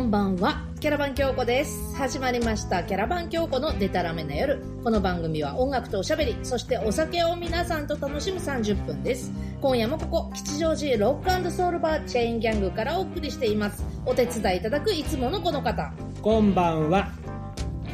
んばんは、キャラバン京子です。始まりました、キャラバン京子のデタラメな夜。この番組は音楽とおしゃべり、そしてお酒を皆さんと楽しむ30分です。今夜もここ、吉祥寺ロックソウルバーチェインギャングからお送りしています。お手伝いいただくいつものこの方。こんばんは。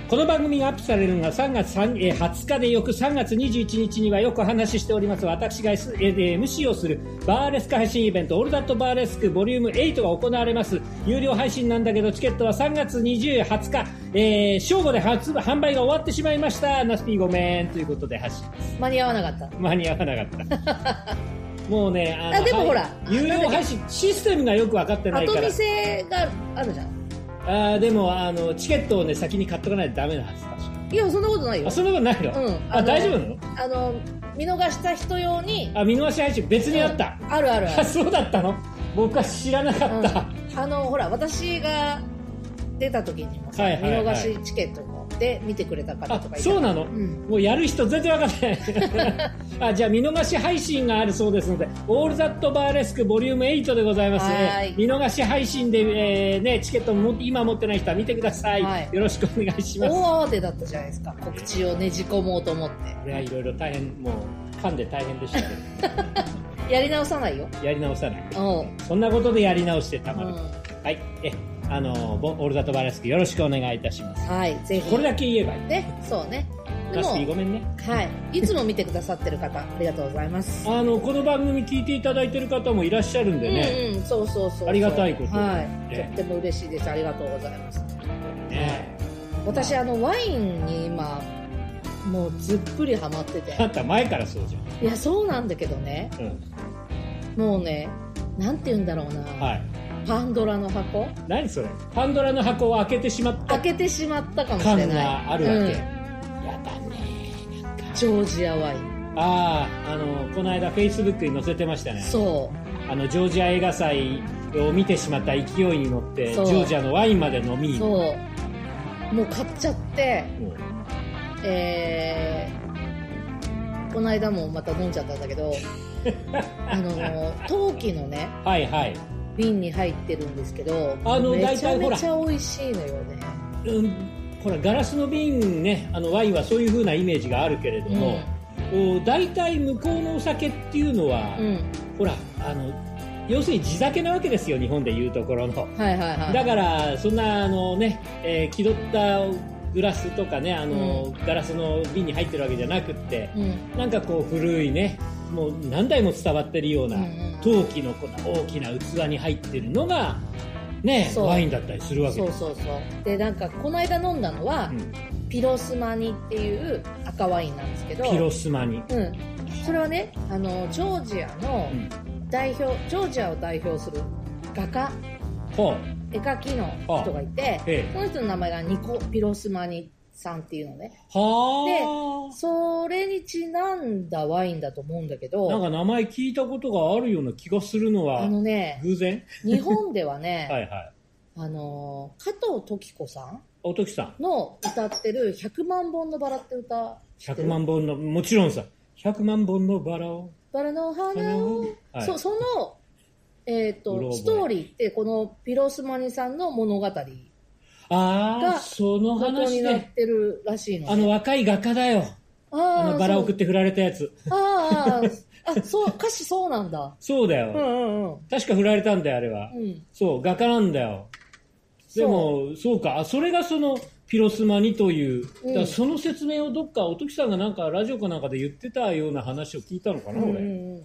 この番組がアップされるのが3月3えー20日で翌3月21日にはよくお話ししております。私が S えー MC をするバーレスク配信イベントオールダットバーレスクボリューム8が行われます。有料配信なんだけどチケットは3月20、20日、えー正午で発販売が終わってしまいました。ナスピーごめん。ということで発信間に合わなかった。間に合わなかった。もうねああでもはい。ほら有料配信システムがよく分かってないから。後見せがあるじゃん。あーでもあのチケットをね先に買っとかないとダメなはず確かいや、そんなことないよ。あ。そんなことないの、うん。ああの大丈夫なの？あの、見逃した人用に、あ見逃し配信別にあった、あるあるあある。そうだったの？僕は知らなかうん。った、あのほら私が出た時にもさ、はいはいはい。見逃しチケットで見てくれた方あとかそうなの、ん。もうやる人全然分かってない。あじゃあ見逃し配信があるそうですので「オールザットバーレスクボリューム8でございます、はい。えー見逃し配信で、えーね、チケットも今持ってない人は見てください、はい。よろしくお願いします。大慌てだったじゃないですか。告知をねじ込もうと思って。これはいろいろ大変もう噛んで大変でしたけ やり直さないよ。どやり直さない。うん。そんなことでやり直してたまる、うん。はい。えあのボオールザットバーレスクよろしくお願いいたします。はいぜひ。これだけ言えばいい。ねそうね。でもごめんね。はい。いつも見てくださってる方ありがとうございます。あのこの番組聞いていただいてる方もいらっしゃるんでね、うんうんそうそうそうありがたいことはい、ねとっても嬉しいです。ありがとうございます。ね私あのワインに今もうずっぷりハマってて。あんた前からそうじいやそうなんだけどね。ゃん、うん、もうねなんて言うんだろうな、はいパンドラの箱？何それ？パンドラの箱を開けてしまった開けてしまったかもしれ感ない。があるわけ、うん。やだねなんか。ジョージアワイ。ンあああのこの間フェイスブックに載せてましたね。そあのジョージア映画祭を見てしまった勢いに乗ってジョージアのワインまで飲み。そう。もう買っちゃってえー、この間もまた飲んじゃったんだけど あの陶器のねはいはい瓶に入ってるんですけどあのめちゃ大体ほら。めちゃ美味しいのよね。うん、ほらガラスの瓶ねあのワインはそういう風なイメージがあるけれども、お大体向こうのお酒っていうのは、うん、ほらあの要するに地酒なわけですよ日本でいうところの。はいはいはい。だからそんなあのね、えー気取ったグラスとかねあの、ガラスの瓶に入ってるわけじゃなくってうん。なんかこう古いねもう何代も伝わってるような、うんうん陶器のこの大きな器に入ってるのがねワインだったりするわけです。そうそうそう。でなんかこの間飲んだのは、うん。ピロスマニっていう赤ワインなんですけど。ピロスマニ、うん、それはねあのジョージアのうん。代表、ジョージアを代表する画家。絵描きの人がいてええ。その人の名前がニコ・ピロスマニさんっていうのね。はそれにちなんだワインだと思うんだけあなんどか名前聞いたことがあるような気がするのはあのね偶然？日本ではね、はいはい。あの加藤時子さんおときさん。の歌ってる「100万本のバラ」って歌知ってる。100万本のもちろんさ。100万本のバラを。バラの花を、はい。そその、えー、うろ覚え。とストーリーってこのピロスマニさんの物語ああがその元話ねてるらしいの、ね、あの若い画家だよ。ああのバラ送って振られたやつ。あーあー。あそう歌詞そうなんだ。そうだよ、うんうんうん。確か振られたんだよあれは、うん。そう画家なんだよ。でもそうか。あそれがそのピロスマニという、うん。だその説明をどっかおときさんがなんかラジオかなんかで言ってたような話を聞いたのかな、うんうん俺、うん。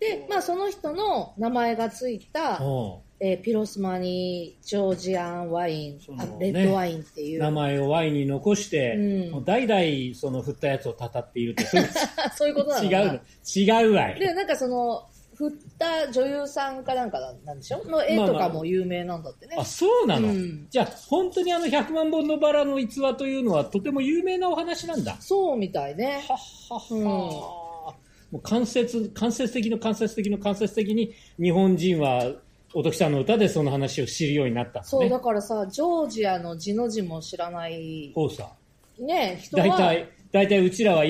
でまあその人の名前がついた、うんえーピロスマニジョージアンワイン、そのあレッドワインっていう、名前をワインに残して、うん。代々その振ったやつをたたっているとそういう。そういうことなの違うの。違うわい。でなんかその振った女優さんかなんかなんでしょ？の絵とかも有名なんだってね、あそうなの、うん。じゃあ本当にあの100万本のバラの逸話というのはとても有名なお話なんだ。そうみたいね。はっはっは、もう間接間接的の間接的の間接的に日本人はおときさんの歌でその話を知るようになったんです、ね、そうだからさジョージアの字の字も知らない。そうさね人は。大体大体うちらは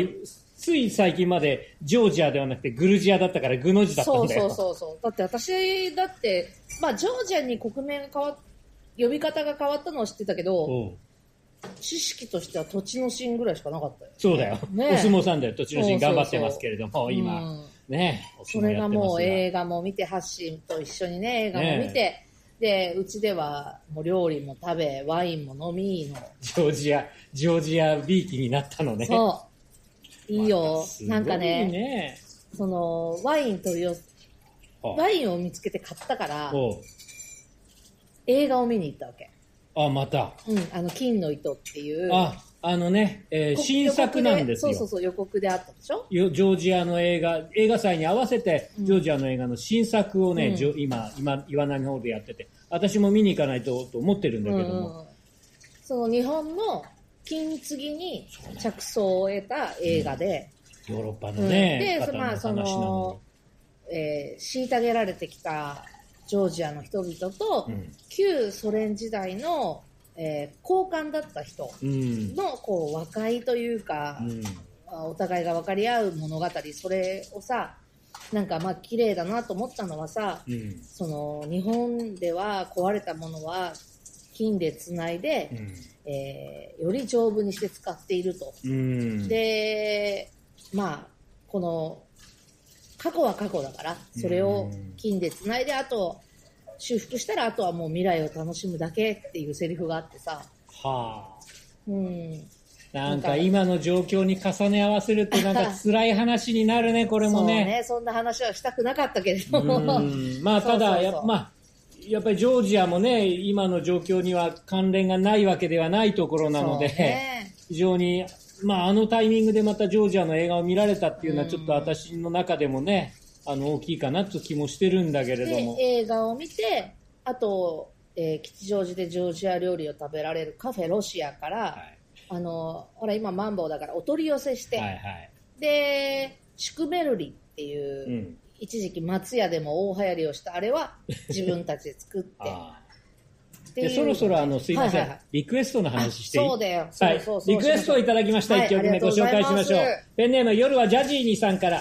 つい最近までジョージアではなくてグルジアだったからグの字だったんだよ。そうそうそうだって私だって、まあ、ジョージアに国名が変わっ呼び方が変わったのは知ってたけど知識としては土地のシーンぐらいしかなかったよ、ね、そうだよ、ね、お相撲さんだよ。土地のシーン頑張ってますけれども今、ねそれがもう映画も見て、発信と一緒にね、映画も見て、で、うちではもう料理も食べ、ワインも飲みの。ジョージア、ジョージアビーキになったのね。そう。いいよ。まあ、いね、なんかね、その、ワイン取り寄せワインを見つけて買ったから、映画を見に行ったわけ。あ、また。うん、あの、金の糸っていう。あ、あのね、えー、新作なんですよ。そうそうそう、予告であったでしょ？ジョージアの映画、映画祭に合わせて、ジョージアの映画の新作をね、うん、今、今、岩波ホールでやってて、私も見に行かないとと思ってるんだけども。うん、その日本の金継ぎに着想を得た映画で。うん、ヨーロッパのね、うん、で、まあ、その、えー、虐げられてきたジョージアの人々と、旧ソ連時代のえー、交換だった人の、こう和解というか、お互いが分かり合う物語それをさなんかまあ綺麗だなと思ったのはさ、うん、その日本では壊れたものは金でつないで、うん、えー、より丈夫にして使っていると、うん、でまあこの過去は過去だからそれを金でつないであと修復したらあとはもう未来を楽しむだけっていうセリフがあってさ。はあ。うん。なんか今の状況に重ね合わせるとなんか 辛い話になるね、これもね。ね、そんな話はしたくなかったけれども。まあただ、やまあ、やっぱりジョージアもね、今の状況には関連がないわけではないところなので、ね、非常に、まああのタイミングでまたジョージアの映画を見られたっていうのはちょっと私の中でもね、うんあの大きいかなと気もしてるんだけれども。映画を見てあと、えー、吉祥寺でジョージア料理を食べられるカフェロシアから、はい、あのほら今マンボウだからお取り寄せして、はいはい、でシュクメルリっていう、うん、一時期松屋でも大流行りをしたあれは自分たちで作って。でそろそろあのすいません、はいはいはい、リクエストの話していい？そうだよ、はい、リクエストをいただきました、はい、曲目ご紹介しましょう、ペンネーム夜はジャジーにさんから。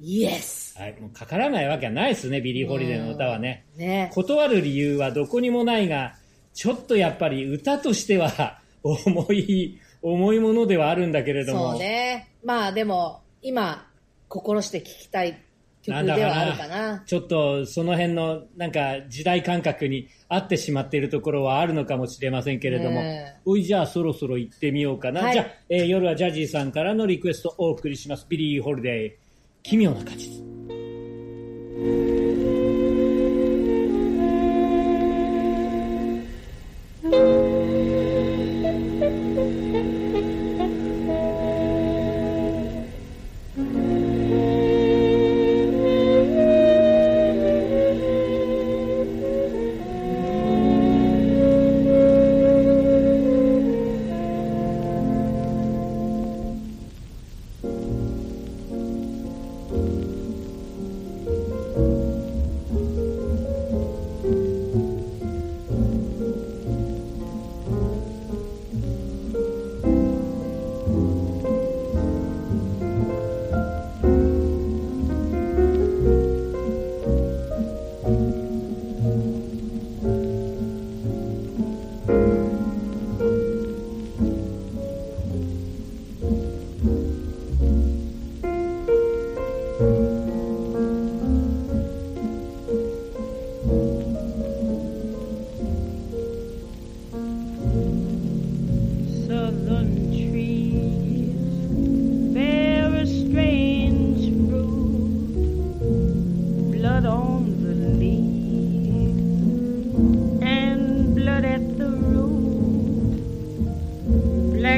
Yes はい、もうかからないわけはないですね、ビリー・ホリデーの歌はね。ね。断る理由はどこにもないが、ちょっとやっぱり歌としては重い、重いものではあるんだけれども。そうね。まあでも、今、心して聴きたい曲ではあるかな。ちょっとその辺のなんか時代感覚に合ってしまっているところはあるのかもしれませんけれども、おいじゃあそろそろ行ってみようかな、はいじゃあ、えー夜はジャジーさんからのリクエストをお送りしますビリー・ホリデー奇妙な果実。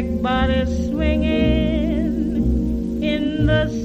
Bodies swinging in the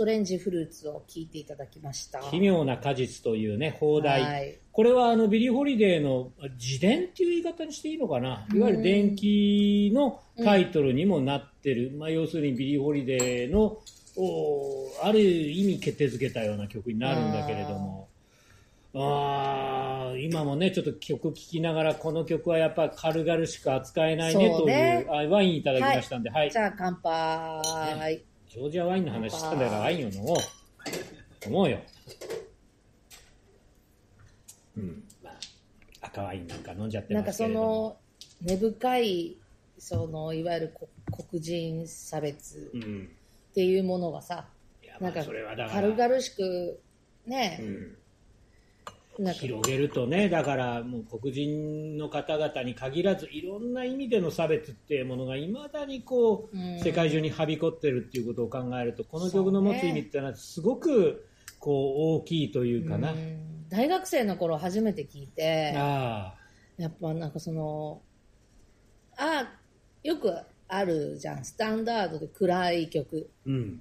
Strange Fruit を聞いていただきました。奇妙な果実というね、邦題。はいこれはあのビリー・ホリデーの自伝っていう言い方にしていいのかな、いわゆる伝記のタイトルにもなってる、まあ、要するにビリー・ホリデーのおある意味決定づけたような曲になるんだけれども。あー今もね、ちょっと曲聴きながら、この曲はやっぱり軽々しく扱えないねとそうねいう、あワインいただきましたんで、はい。じゃあ乾杯。ジョージアワインの話したんだからワインを飲もう。飲もうよ。うん。まあ、赤ワインなんか飲んじゃってなんかそ。の根深いそのいわゆるこ黒人差別うん。っていうものがさ、いや、まあ、なんかそれはだから。軽々しくねう、ん。広げるとね、だからもう黒人の方々に限らず、いろんな意味での差別っていうものがいまだにこう、うん。世界中にはびこってるっていうことを考えると、この曲の持つ意味っていうのはすごくこう大きいというかな。うん。大学生の頃初めて聞いてあやっぱなんかそのあよくあるじゃん。スタンダードで暗い曲。あ、うん。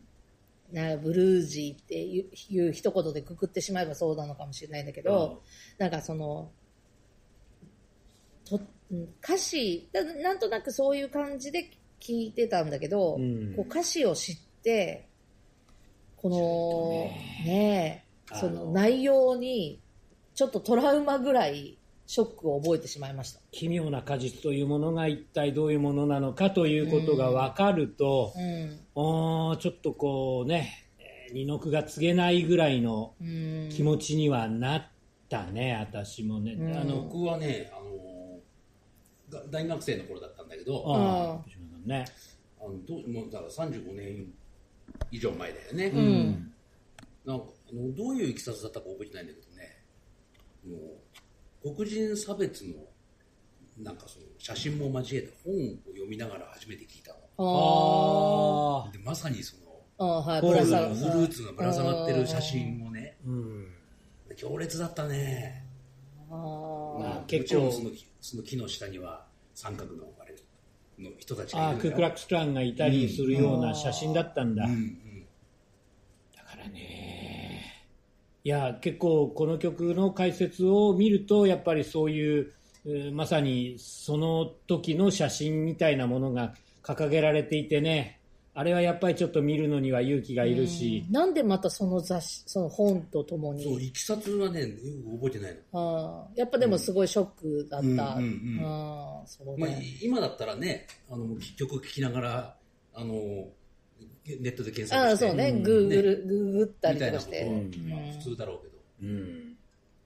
なブルージーっていう一言でくくってしまえばそうなのかもしれないんだけど、なんかそのとうん歌詞だなんとなくそういう感じで聞いてたんだけど、うん。こう歌詞を知ってこのねえその内容にちょっとトラウマぐらいショックを覚えてしまいました。奇妙な果実というものが一体どういうものなのかということが分かると、うんちょっとこうね、えー二の句が告げないぐらいのうん気持ちにはなったね、私もね。うんあの、僕はね、あのが大学生の頃だったんだけど、ね。あのどうもうだから35年以上前だよね。うんなんかあのどういういきさつだったか覚えてないんだけどね、もう黒人差別のなんかその写真も交えて本を読みながら初めて聞いたの。あでまさにそのああはいフォルムぶら下がフルーツがぶら下がってる写真もね、うん。強烈だったね。あまああ結結構構そのその木の下には三角のあれの人たちがいるんだよクークラックスクランがいたりするような写真だったんだ。うんうんだからね、いや、結構この曲の解説を見ると、やっぱりそういう、えーまさにその時の写真みたいなものが掲げられていてね、あれはやっぱりちょっと見るのには勇気がいるし、なんでまたその雑誌その本とともそう、にいきさつはね、よく覚えてないの。ああやっぱでもすごいショックだった、うんうんうん。ああそうまあね、、今だったらね、あの、曲聴きながら、あの、ネットで検索して。ああそうね、うん。グーグル、グーグったりととかして、まあ普通だろうけど。うん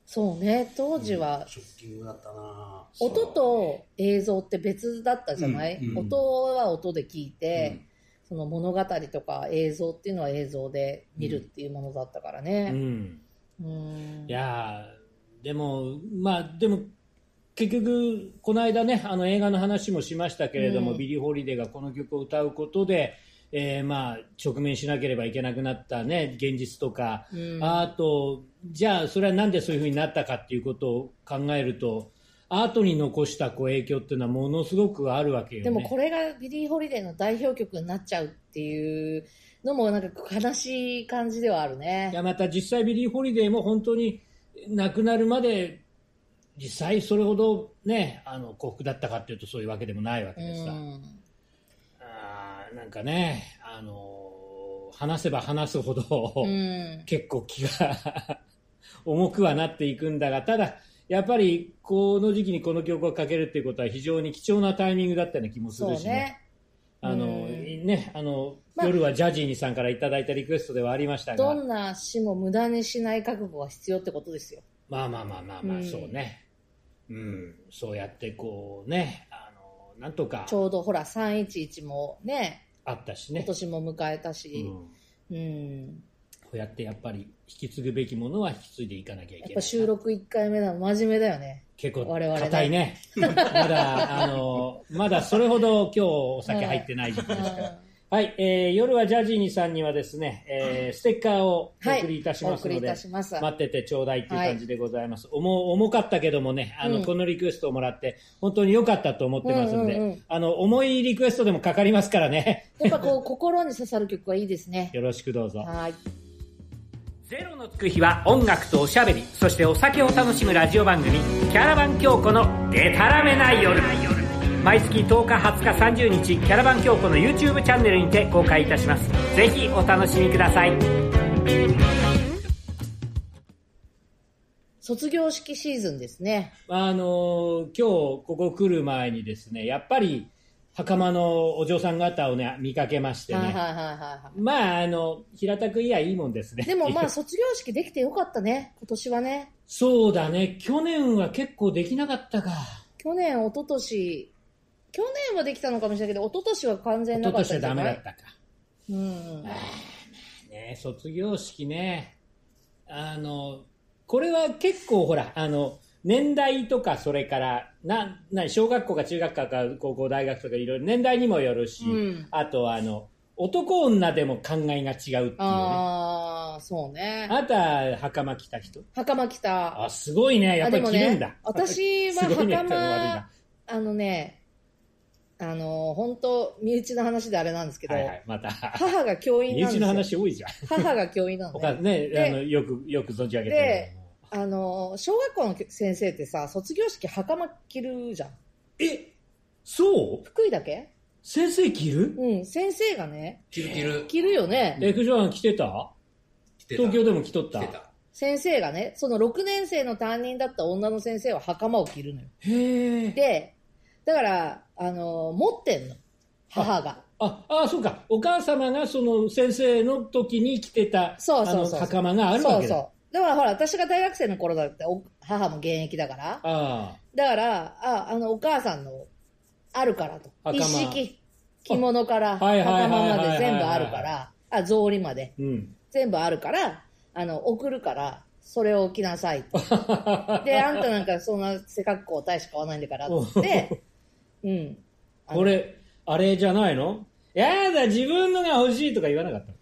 そうね。当時はショッキングだったな音と映像って別だったじゃない、うん。うん。音は音で聞いて、その物語とか映像っていうのは映像で見るっていうものだったからうね、ん。うん。いやーでも、まあ、でも、結局、この間ね、あの映画の話もしましたけれども、うん。ビリー・ホリデーがこの曲を歌うことで、えーまあ、直面しなければいけなくなったね、現実とか、うん。あと、じゃあ、それはなんでそういうふうになったかっていうことを考えると、アートに残したこう影響っていうのはものすごくあるわけよね。でもこれがビリー・ホリデーの代表曲になっちゃうっていうのもなんか悲しい感じではあるね。いやまた実際ビリー・ホリデーも本当に亡くなるまで実際それほどねあの幸福だったかっていうとそういうわけでもないわけうでさ、ん。あーなんかねあの話せば話すほど、うん。結構気が重くはなっていくんだが、ただ、やっぱりこの時期にこの曲をかけるっていうことは非常に貴重なタイミングだったような気もするしね。ね。あの、うんね、あの、まあ夜はジャジーニさんからいただいたリクエストではありましたが、どんな死も無駄にしない覚悟が必要ってことですよ。まあまあまあまあまあ、うんそうね。うん、そうやってこうね、なんとかちょうどほら、311もね、あったしね。今年も迎えたし、うんうん。こうやってやっぱり引き継ぐべきものは引き継いでいかなきゃいけない。やっぱ収録1回目だ真面目だよね。結構硬いね。まだ、あの、まだそれほど今日お酒入ってない時期ですから。はい、えー夜はジャジーニさんにはですね、えーステッカーをお送りいたしますので、たします。待っててちょうだいっていう感じでございます。重重かったけどもね、あの、うんこのリクエストをもらって、本当に良かったと思ってますんで、うんうんうんあの、重いリクエストでもかかりますからね、やっぱこう、心に刺さる曲はいいですね。よろしくどうぞ。はい。ゼロのつく日は音楽とおしゃべり、そしてお酒を楽しむラジオ番組、キャラバン京子のデタラメな夜。毎月10日、20日、30日、キャラバン京子の YouTube チャンネルにて公開いたします。ぜひお楽しみください。卒業式シーズンですね。あの今日ここ来る前にですね、やっぱり袴のお嬢さん方をね、見かけましてね。はいはいはい。まあ、あの、平たく言いやいいもんですね。でもまあ卒業式できてよかったね、今年はね。そうだね。去年は結構できなかったか。去年、一昨年去年はできたのかもしれないけど、一昨年は完全一なか昨年はったんじゃない？ダメだったか。うん。ね、卒業式ね。あの、これは結構ほら、あの、年代とか、それから、な、な、小学校か中学校か高校、大学とかいろいろ年代にもよるし、うんあとはあの、男女でも考えが違うっていうね。ああ、そうね。あなた、袴着た人袴着た。あ、すごいね。やっぱり着るんだ。ね私は袴あのね、あの、本当身内の話であれなんですけど、はいはい、また。母が教員身内のなんですよ。話多いじゃん。母が教員なのね。ね、であの、よく、よく存じ上げてるであの、小学校の先生ってさ、卒業式袴着るじゃん。え、そう？福井だけ？先生着る？うん、先生がね、着る着る。着るよね。え、九条さん着てた？着てた。東京でも着とった？着てた。先生がね、その6年生の担任だった女の先生は袴を着るのよ。へえ。で、だから、あの、持ってんの。母が。あ、あ、そうか。お母様がその先生の時に着てた、そうそうそう袴があるわけだ。そうそう。だからほら、私が大学生の頃だって、お母も現役だから。あだから、あ、あの、お母さんの、あるからと。袴一式。着物から、袴まで全部あるから、あ、草履まで。あ。うん。全部あるから、あの、送るから、それを着なさいと。で、あんたなんかそんな背格好大して買わないんだから、つって、うん。あのこれ、あれじゃないの？やだ、自分のが欲しいとか言わなかったの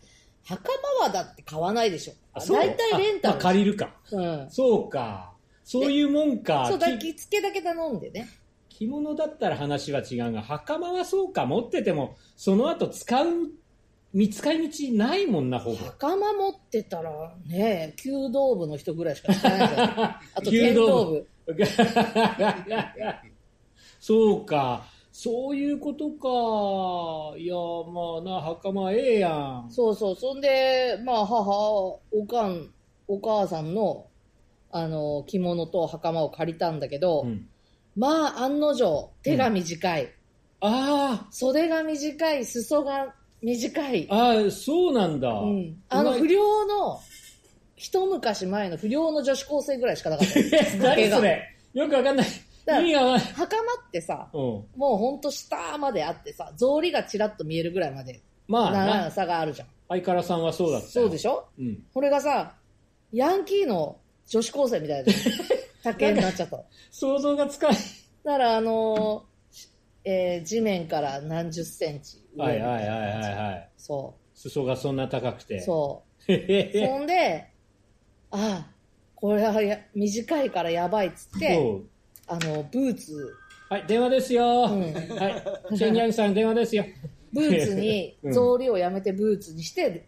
袴はだって買わないでしょ。あそう大体レンタあまあル。借りるか。うん。そうか。そういうもんか。そうだ、き着付けだけ頼んでね。着物だったら話は違うが、袴はそうか。持ってても、その後使う、見つかり道ないもんな、ほぼ。袴持ってたらね、弓道部の人ぐらいしか使えないじゃん。あと弓剣道道部。そうか。そういうことか。いや、まあな、袴ええやん。そうそう。そんで、まあ、母、おかん、お母さんの、あの、着物と袴を借りたんだけど、うん、まあ、案の定、手が短い。あ袖が短い、裾が短い。あ、ああ、そうなんだ。うん。あの、不良の、一昔前の不良の女子高生ぐらいしかなかった。え 何それよくわかんない。だから意味がわかんない。袴ってさ、うん。もうほんと下まであってさ、草履がちらっと見えるぐらいまでまあ長な、さがあるじゃん。相からさんはそうだったよ。そうでしょ？うん。これがさ、ヤンキーの女子高生みたいな 丈になっちゃった。だ想像がつかない。からあのーえー地面から何十センチ上はいはいはいはいなはい。そ裾がそんな高くて。う。そう。そんで、ああ、これはや短いからやばいっつって。あの、ブーツ、はい、電話ですよ。んはい。チェンヤンさん電話ですよ。ブーツに、うん草履をやめてブーツにして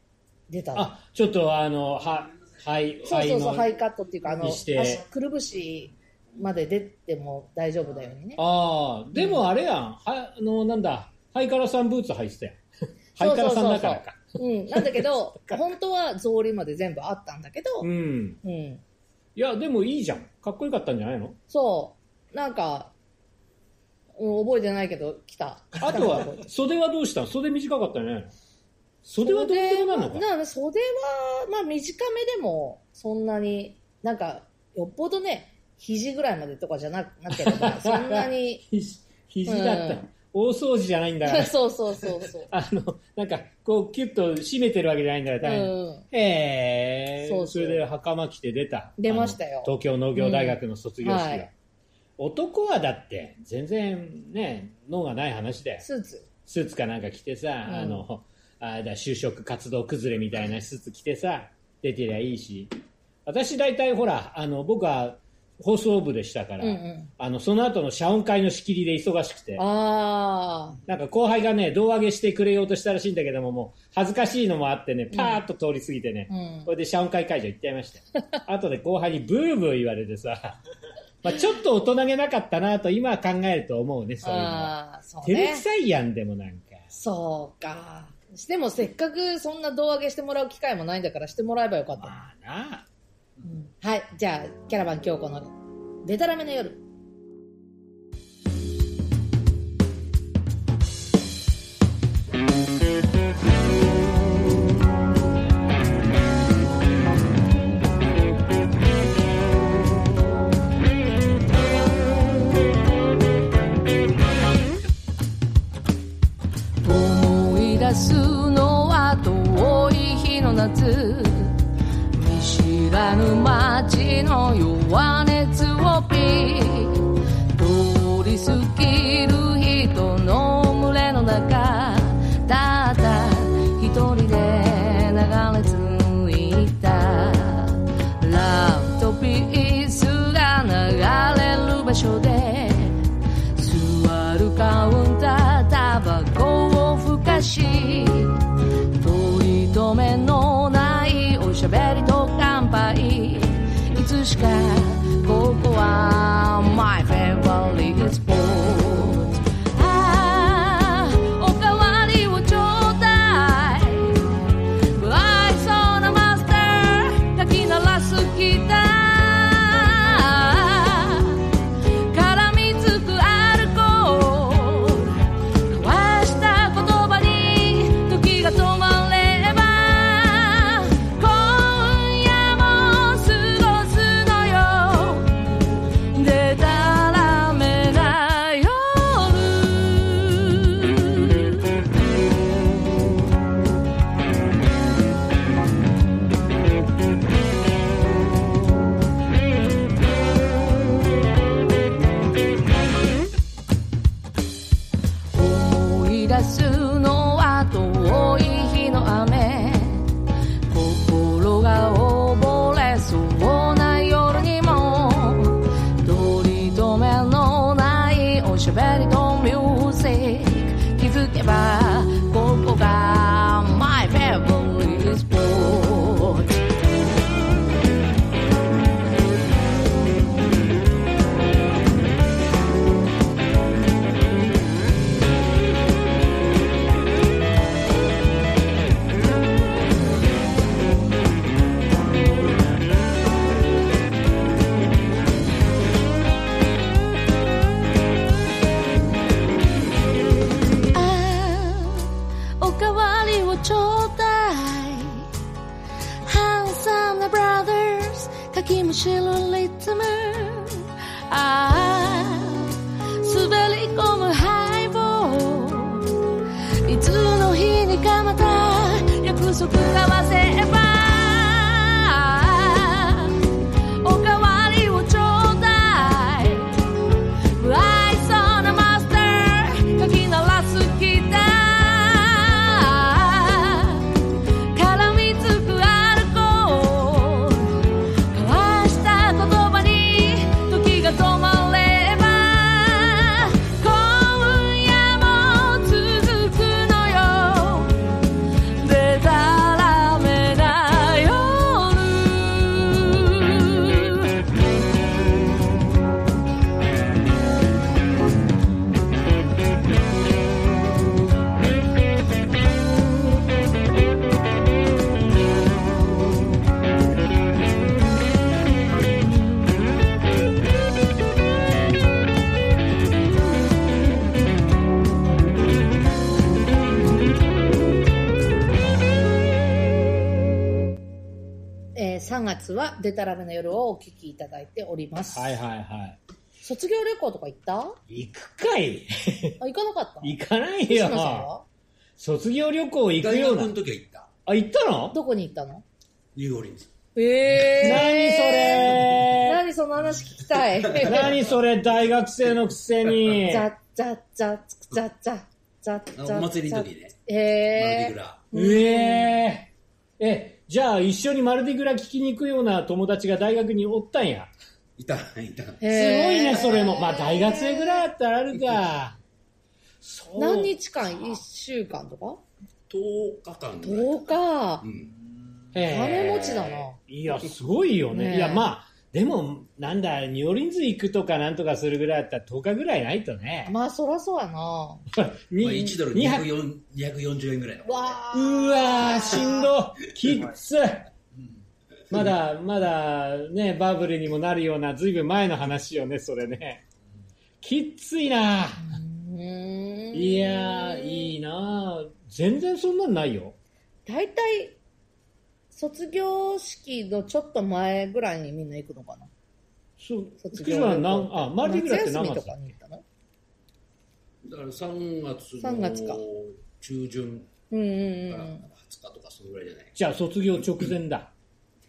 出たの。あ、ちょっとあの、は、はい、そうそうそう、のハイカットっていうか、あの、くるぶしまで出ても大丈夫だよね。ああ、でもあれやん。は、あの、なんだ、ハイカラさんブーツ履いてたよ。ハイカラさんだからか。うん。なんだけど、本当は草履まで全部あったんだけど、うん。うん。いや、でもいいじゃん。かっこよかったんじゃないの？そう。なんか、うん、覚えてないけど、来た。あとは、袖はどうしたの？袖短かったよね。袖はどうでもなるのか？な袖は、まあ短めでも、そんなに、なんか、よっぽどね、肘ぐらいまでとかじゃな なければ、そんなに、肘肘だった、うん大掃除じゃないんだから。そうそうそうそう。あの、なんか、こう、キュッと締めてるわけじゃないんだから、うん。へえ。そうそれで袴着て出た。出ましたよ東京農業大学の卒業式が。うんはい男はだって、全然ね、脳がない話だよ。スーツ。スーツかなんか着てさ、うんあの、あれだ、就職活動崩れみたいなスーツ着てさ、出てりゃいいし。私大体ほら、あの、僕は放送部でしたから、うんうんあの、その後の謝恩会の仕切りで忙しくて、あなんか後輩がね、胴上げしてくれようとしたらしいんだけども、もう恥ずかしいのもあってね、パーッと通り過ぎてね、あ。うんこ。れで謝恩会会場行っちゃいましたよ。後で後輩にブーブー言われてさ、まあちょっと大人げなかったなと今考えると思うね、そういうのは。そう照れねく。さいやん、でもなんか。そうか。でもせっかくそんな胴上げしてもらう機会もないんだからしてもらえばよかった。まあな。うんはい。じゃあ、キャラバン京子のデタラメの夜。見知らぬ街の弱熱をピー。通り過ぎる月はデタラメな夜をお聞きいただいております。はいはいはい。卒業旅行とか行った？あ、行くかい 行かなかった？行かないよ。は卒業旅行行く大学のような。時は行った。あ、行ったの？どこに行ったの？ニューオーリンズ。え何それ？何その話聞きたい。何それ？大学生のくせに。ザッザッザッザッザッザッザッあお祭りの時ね。へマルディえグラ。うえー。え、じゃあ一緒にマルディグラ聞きに行くような友達が大学におったんや。いた、いた。すごいね、それも。まあ大学生ぐらいだったらあるか。そう何日間 ?1 週間とか？10日間ぐらい。?10 日う。ん。金持ちだないや、すごいよね。いや、まあ、でも、なんだ、ニューオーリンズ行くとかなんとかするぐらいだったら10日ぐらいないとね。まあそらそうやな。にまあ、1ドルには204 240円ぐらいの。わうわー、しんど。きっつ。まだ、まだ、ね、バブルにもなるような、ずいぶん前の話よね、それね。きっついな。いやー、いいな全然そんなんないよ。大体、卒業式のちょっと前ぐらいにみんな行くのかな？そう、卒福島はなん、あ、マルディグラって何とかに行ったの？だから3月3月かの中旬うんうんからうん。20日とかそのぐらいじゃない？じゃあ卒業直前だ。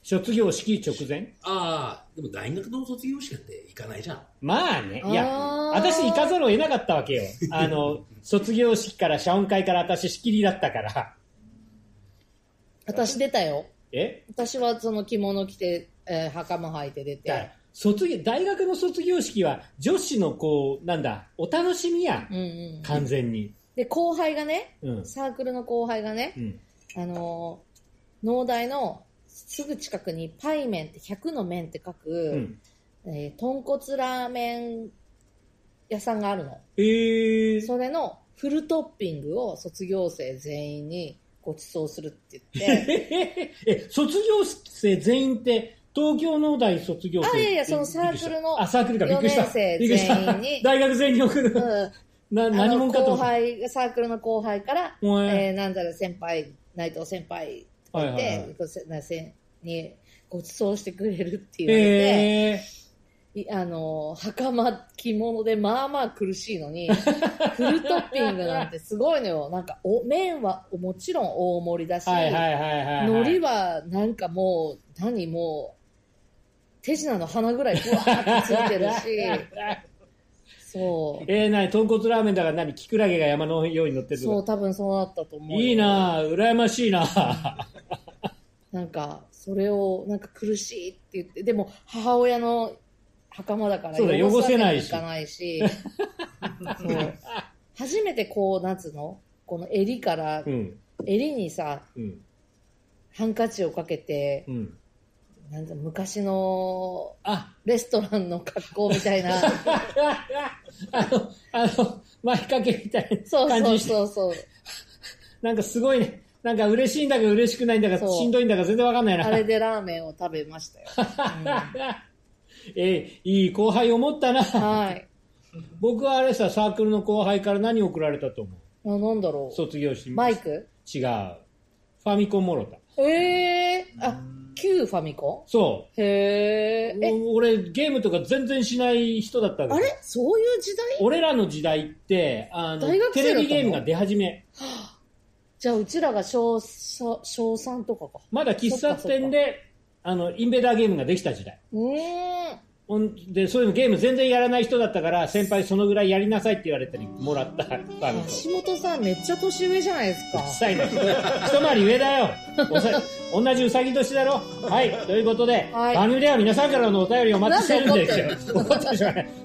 卒業式直前？ああ、でも大学の卒業式なんて行かないじゃん。まあね。いや、あー私行かざるを得なかったわけよ。あの、卒業式から謝恩会から私仕切りだったから。私出たよ。え？私はその着物着て、えー袴履いて出だて。卒業、大学の卒業式は女子のこう、なんだ、お楽しみやうん。うん。完全に。で、後輩がね、うん。サークルの後輩がねう、ん。あのー、農大のすぐ近くにパイ麺って100の麺って書うく、ん。えー豚骨ラーメン屋さんがあるの。えー。それのフルトッピングを卒業生全員にご馳走するって言って、え、卒業生全員って、東京農大卒業生あいやいやそのサークルのあ、サークルか、びっくりした。4年生びっくりした。全員に大学全員に送る。うん。な、あ何者かと。思った。輩、サークルの後輩から、えー。なんだろう、先輩、内藤先輩とか言っはいはいはて、こうせなせにご馳走してくれるって言われて、えいあの、袴、着物でまあまあ苦しいのに、フルトッピングなんてすごいのよ。なんか、お、麺はもちろん大盛りだし。海苔はなんかもう、何もう、手品の花ぐらいふわーってついてるし、そう。えー、なに、豚骨ラーメンだから何キクラゲが山のように乗ってるそう。多分そうだったと思うよ。いいなぁ、羨ましいななんか、それを、なんか苦しいって言って、でも、母親の袴だから汚せないしないし、そう初めてこう、なんつうのこの襟から、うん。襟にさ、うん。ハンカチをかけてう、ん。なんだ昔のあ、レストランの格好みたいな、あの、あの、前掛けみたいそうそうな感じして、そうそう。なんかすごいね。なんか嬉しいんだか嬉しくないんだかそうしんどいんだか全然わかんないな。あれでラーメンを食べましたよ。えーいい後輩を持ったな。はい。僕はあれさ、サークルの後輩から何送られたと思う？あ、なんだろう。卒業式。マイク？違う。ファミコンもろた。ええー、あ、旧ファミコそンへえ？俺、ゲームとか全然しない人だったあれ？そういう時代？俺らの時代って、あのテレビゲームが出始め。じゃあ、うちらが小、小小3とかか。まだ喫茶店で、あの、インベーダーゲームができた時代。ほんで、そういうのゲーム全然やらない人だったから、先輩そのぐらいやりなさいって言われたり、もらった。橋本さんめっちゃ年上じゃないですか。うっさいね。一回り上だよ。同じうさぎ年だろ。はい。ということで、はい番組では皆さんからのお便りをお待ちしてるんですよ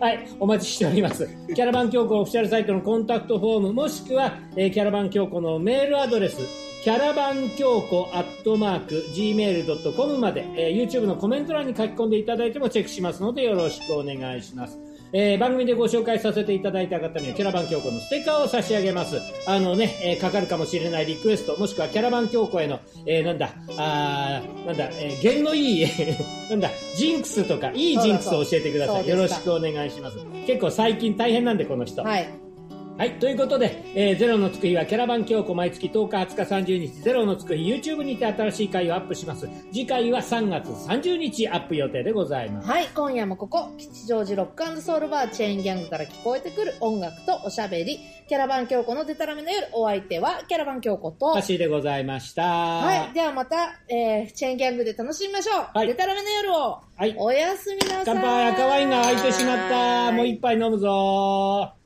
はい。お待ちしております。キャラバン教皇オフィシャルサイトのコンタクトフォーム、もしくは、えーキャラバン教皇のメールアドレス、キャラバン教皇アットマーク gmail.com まで、えー YouTube のコメント欄に書き込んでいただいてもチェックしますのでよろしくお願いします。えー番組でご紹介させていただいた方にはキャラバン教皇のステッカーを差し上げます。あのね、えーかかるかもしれないリクエスト、もしくはキャラバン教皇への、えーなんだ、あーなんだ、えー、弦のいい、なんだ、ジンクスとか、いいジンクスを教えてください。よろしくお願いします。結構最近大変なんで、この人。はい。はい、ということで、えーゼロのつく日はキャラバン京子毎月10日、20日、30日、ゼロのつく日 YouTube にて新しい回をアップします。次回は3月30日アップ予定でございます。はい、今夜もここ、吉祥寺ロックソウルバーチェーンギャングから聞こえてくる音楽とおしゃべり、キャラバン京子のデタラメの夜、お相手はキャラバン京子と、歌詞でございました。はい、ではまた、えー、チェーンギャングで楽しみましょう。はいデタラメの夜を、はいおやすみなさい。乾杯、赤ワインが空いてしまった。もう一杯飲むぞ